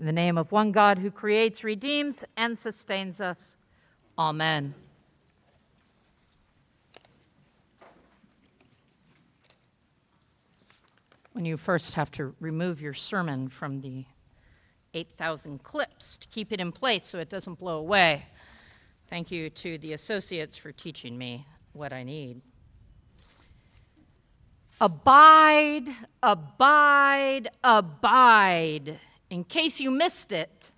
In the name of one God who creates, redeems, and sustains us. Amen. When you first have to remove your sermon from the 8,000 clips to keep it in place so it doesn't blow away. Thank you to the associates for teaching me what I need. Abide, abide, abide. In case you missed it,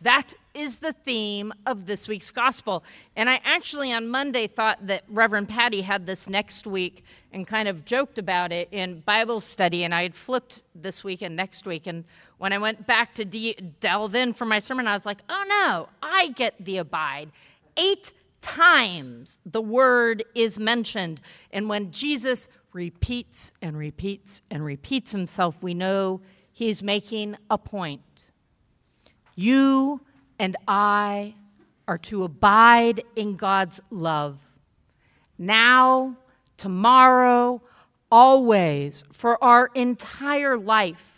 that is the theme of this week's gospel. And I actually on Monday thought that Reverend Patty had this next week and kind of joked about it in Bible study. And I had flipped this week and next week. And when I went back to de- delve in for my sermon, I was like, oh no, I get the abide. Eight times the word is mentioned. And when Jesus repeats and repeats and repeats himself, we know he's making a point. You and I are to abide in God's love. Now, tomorrow, always, for our entire life.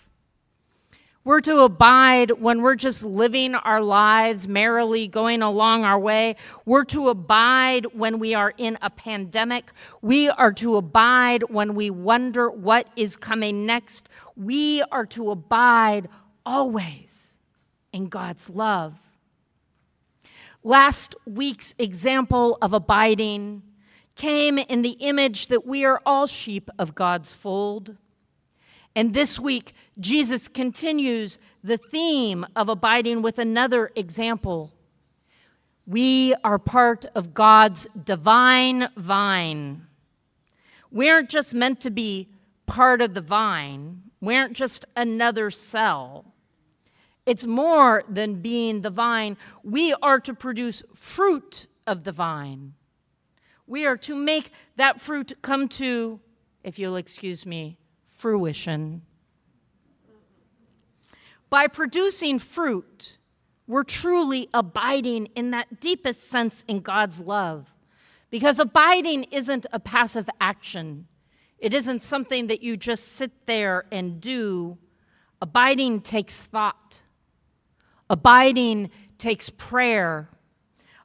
We're to abide when we're just living our lives merrily, going along our way. We're to abide when we are in a pandemic. We are to abide when we wonder what is coming next. We are to abide always in God's love. Last week's example of abiding came in the image that we are all sheep of God's fold. And this week, Jesus continues the theme of abiding with another example. We are part of God's divine vine. We aren't just meant to be part of the vine, we aren't just another cell. It's more than being the vine. We are to produce fruit of the vine. We are to make that fruit come to, if you'll excuse me, fruition. By producing fruit, we're truly abiding in that deepest sense in God's love. Because abiding isn't a passive action, it isn't something that you just sit there and do. Abiding takes thought, abiding takes prayer,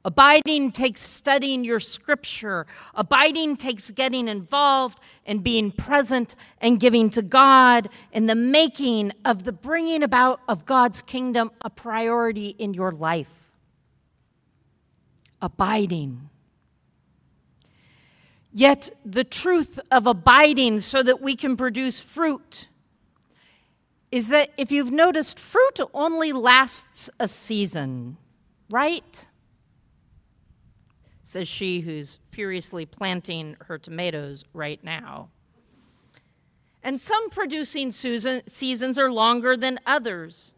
Abiding takes studying your scripture. Abiding takes getting involved and being present and giving to God and the making of the bringing about of God's kingdom a priority in your life. Abiding. Yet the truth of abiding so that we can produce fruit is that if you've noticed, fruit only lasts a season, right? Says she who's furiously planting her tomatoes right now. And some producing seasons are longer than others.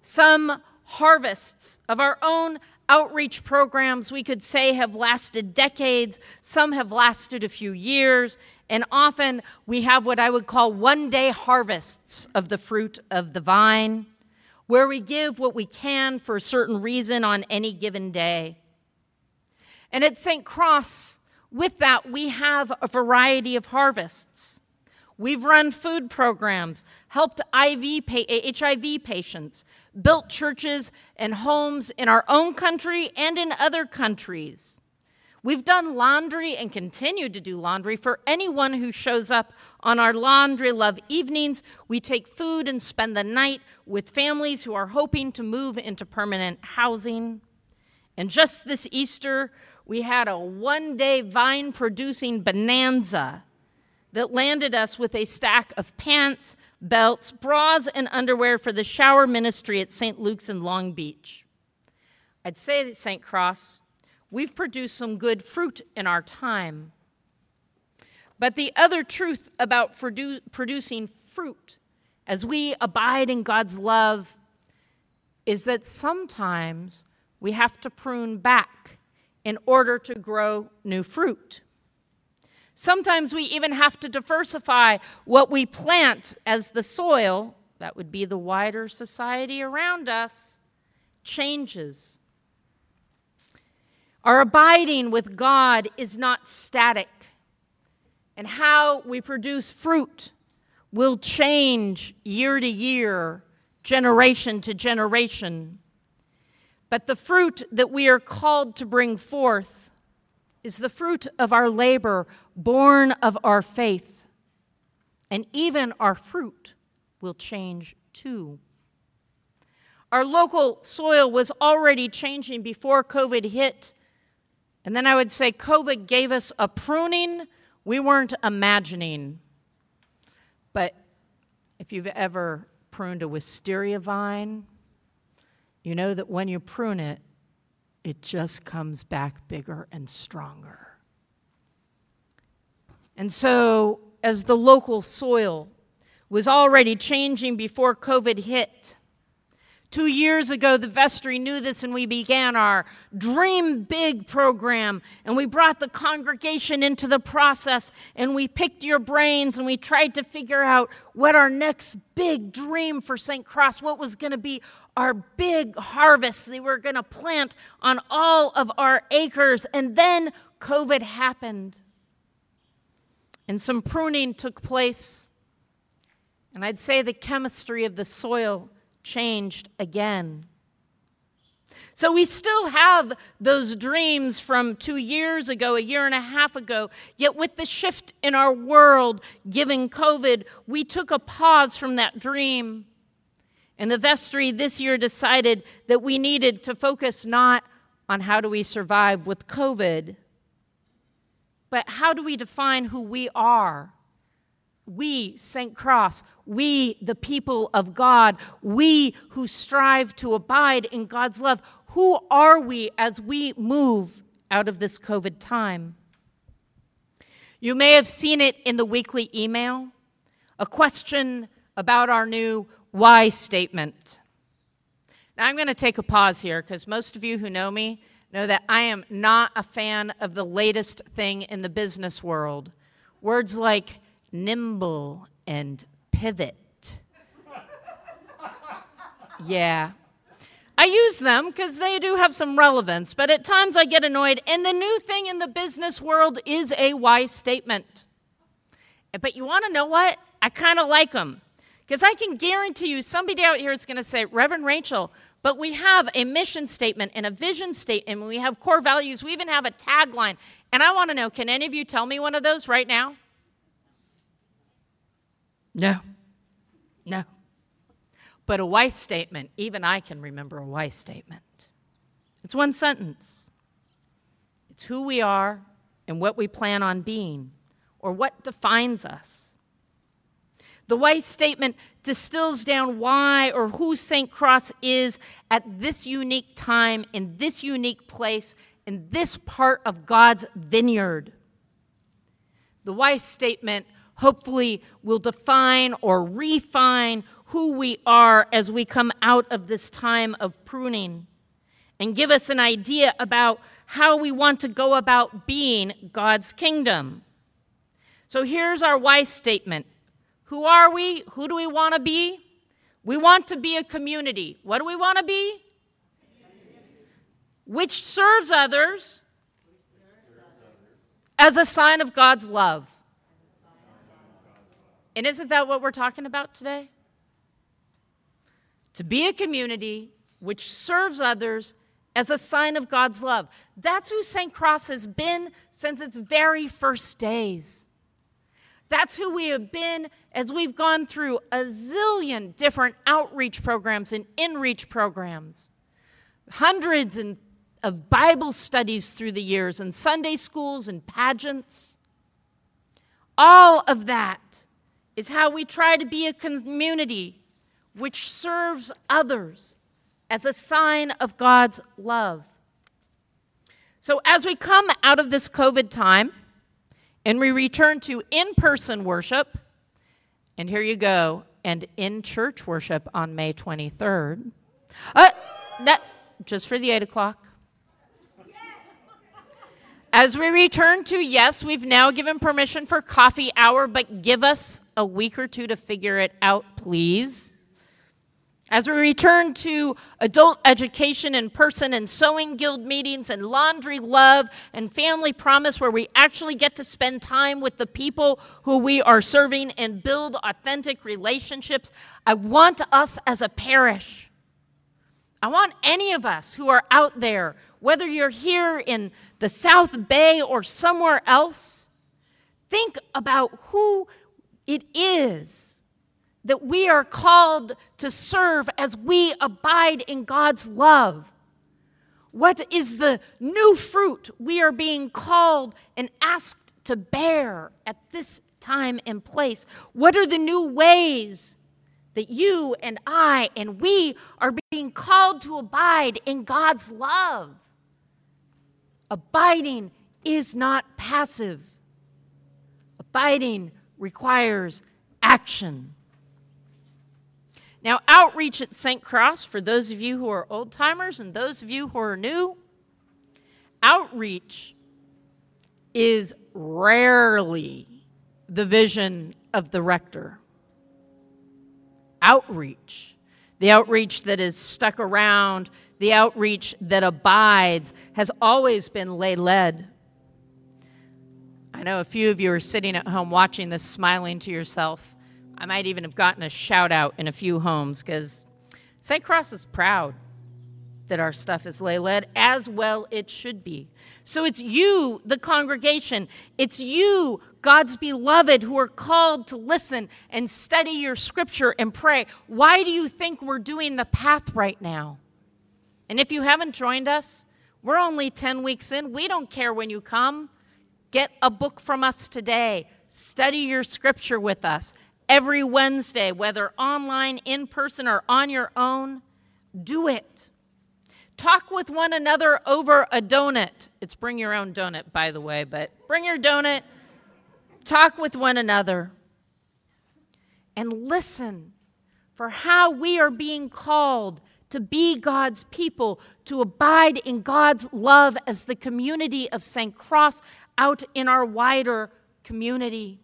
Some harvests of our own outreach programs, we could say, have lasted decades. Some have lasted a few years. And often we have what I would call one day harvests of the fruit of the vine, where we give what we can for a certain reason on any given day. And at St. Cross, with that, we have a variety of harvests. We've run food programs, helped IV, HIV patients, built churches and homes in our own country and in other countries. We've done laundry and continue to do laundry for anyone who shows up on our Laundry Love evenings. We take food and spend the night with families who are hoping to move into permanent housing. And just this Easter, we had a one day vine producing bonanza that landed us with a stack of pants, belts, bras, and underwear for the shower ministry at St. Luke's in Long Beach. I'd say at St. Cross, we've produced some good fruit in our time. But the other truth about produ- producing fruit as we abide in God's love is that sometimes we have to prune back in order to grow new fruit. Sometimes we even have to diversify what we plant as the soil, that would be the wider society around us, changes. Our abiding with God is not static, and how we produce fruit will change year to year, generation to generation. But the fruit that we are called to bring forth is the fruit of our labor, born of our faith. And even our fruit will change too. Our local soil was already changing before COVID hit. And then I would say COVID gave us a pruning we weren't imagining. But if you've ever pruned a wisteria vine, you know that when you prune it, it just comes back bigger and stronger. And so, as the local soil was already changing before COVID hit, Two years ago, the vestry knew this, and we began our Dream Big program. And we brought the congregation into the process, and we picked your brains, and we tried to figure out what our next big dream for St. Cross, what was going to be our big harvest they were going to plant on all of our acres. And then COVID happened, and some pruning took place. And I'd say the chemistry of the soil changed again. So we still have those dreams from two years ago, a year and a half ago. Yet, with the shift in our world, given COVID, we took a pause from that dream. And the vestry this year decided that we needed to focus not on how do we survive with COVID, but how do we define who we are we, St. Cross, we, the people of God, we who strive to abide in God's love, who are we as we move out of this COVID time? You may have seen it in the weekly email a question about our new why statement. Now, I'm going to take a pause here because most of you who know me know that I am not a fan of the latest thing in the business world. Words like nimble, and pivot. yeah. I use them because they do have some relevance, but at times I get annoyed. And the new thing in the business world is a why statement. But you want to know what? I kind of like them because I can guarantee you somebody out here is going to say, Reverend Rachel, but we have a mission statement and a vision statement, we have core values. We even have a tagline. And I want to know can any of you tell me one of those right now? No. No. But a why statement, even I can remember a why statement. It's one sentence. It's who we are and what we plan on being, or what defines us. The why statement distills down why or who St. Cross is at this unique time, in this unique place, in this part of God's vineyard. The why statement hopefully will define or refine who we are as we come out of this time of pruning and give us an idea about how we want to go about being God's kingdom. So here's our why statement Who are we? Who do we want to be? We want to be a community. What do we want to be? Which serves others as a sign of God's love. And isn't that what we're talking about today? To be a community which serves others as a sign of God's love. That's who St. Cross has been since its very first days. That's who we have been as we've gone through a zillion different outreach programs and inreach programs, hundreds of Bible studies through the years, and Sunday schools and pageants. All of that is how we try to be a community which serves others as a sign of God's love. So, as we come out of this COVID time and we return to in person worship, and here you go, and in church worship on May 23rd. Uh, that, just for the 8 o'clock. As we return to, yes, we've now given permission for coffee hour, but give us a week or two to figure it out, please. As we return to adult education in person and sewing guild meetings and laundry love and family promise, where we actually get to spend time with the people who we are serving and build authentic relationships, I want us as a parish, I want any of us who are out there, whether you're here in the South Bay or somewhere else, think about who it is that we are called to serve as we abide in God's love. What is the new fruit we are being called and asked to bear at this time and place? What are the new ways that you and I and we are being called to abide in God's love? Abiding is not passive, abiding requires action. Now, outreach at St. Cross, for those of you who are old timers and those of you who are new, outreach is rarely the vision of the rector. Outreach, the outreach that is stuck around, the outreach that abides, has always been lay led. I know a few of you are sitting at home watching this, smiling to yourself. I might even have gotten a shout out in a few homes because St. Cross is proud that our stuff is lay led, as well it should be. So it's you, the congregation, it's you, God's beloved, who are called to listen and study your scripture and pray. Why do you think we're doing the path right now? And if you haven't joined us, we're only 10 weeks in. We don't care when you come. Get a book from us today. Study your scripture with us every Wednesday, whether online, in person, or on your own. Do it. Talk with one another over a donut. It's bring your own donut, by the way, but bring your donut. Talk with one another. And listen for how we are being called to be God's people, to abide in God's love as the community of St. Cross out in our wider community.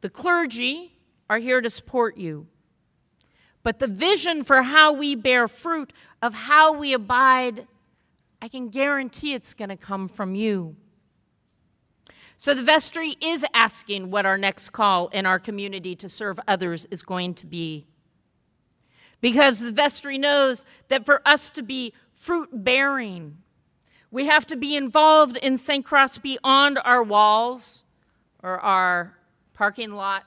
The clergy are here to support you. But the vision for how we bear fruit, of how we abide, I can guarantee it's going to come from you. So the vestry is asking what our next call in our community to serve others is going to be. Because the vestry knows that for us to be fruit bearing, we have to be involved in St. Cross beyond our walls or our parking lot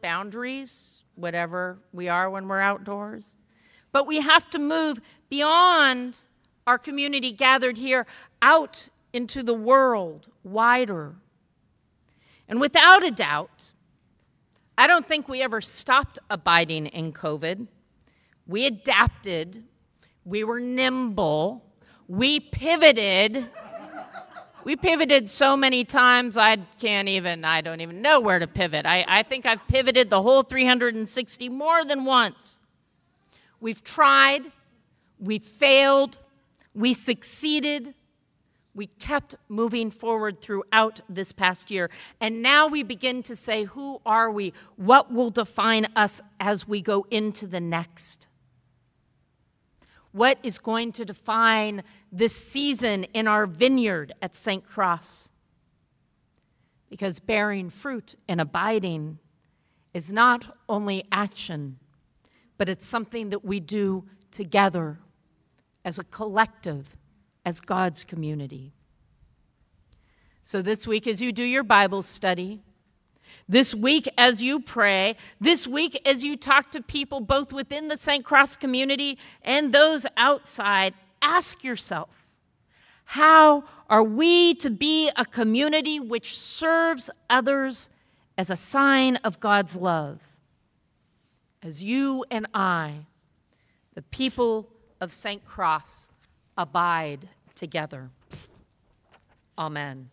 boundaries, whatever we are when we're outdoors. But we have to move beyond our community gathered here out into the world wider. And without a doubt, I don't think we ever stopped abiding in COVID. We adapted, we were nimble, we pivoted we pivoted so many times, I can't even, I don't even know where to pivot. I, I think I've pivoted the whole 360 more than once. We've tried, we failed, we succeeded, we kept moving forward throughout this past year. And now we begin to say, who are we? What will define us as we go into the next? What is going to define this season in our vineyard at St. Cross? Because bearing fruit and abiding is not only action, but it's something that we do together as a collective, as God's community. So, this week, as you do your Bible study, this week, as you pray, this week, as you talk to people both within the St. Cross community and those outside, ask yourself how are we to be a community which serves others as a sign of God's love? As you and I, the people of St. Cross, abide together. Amen.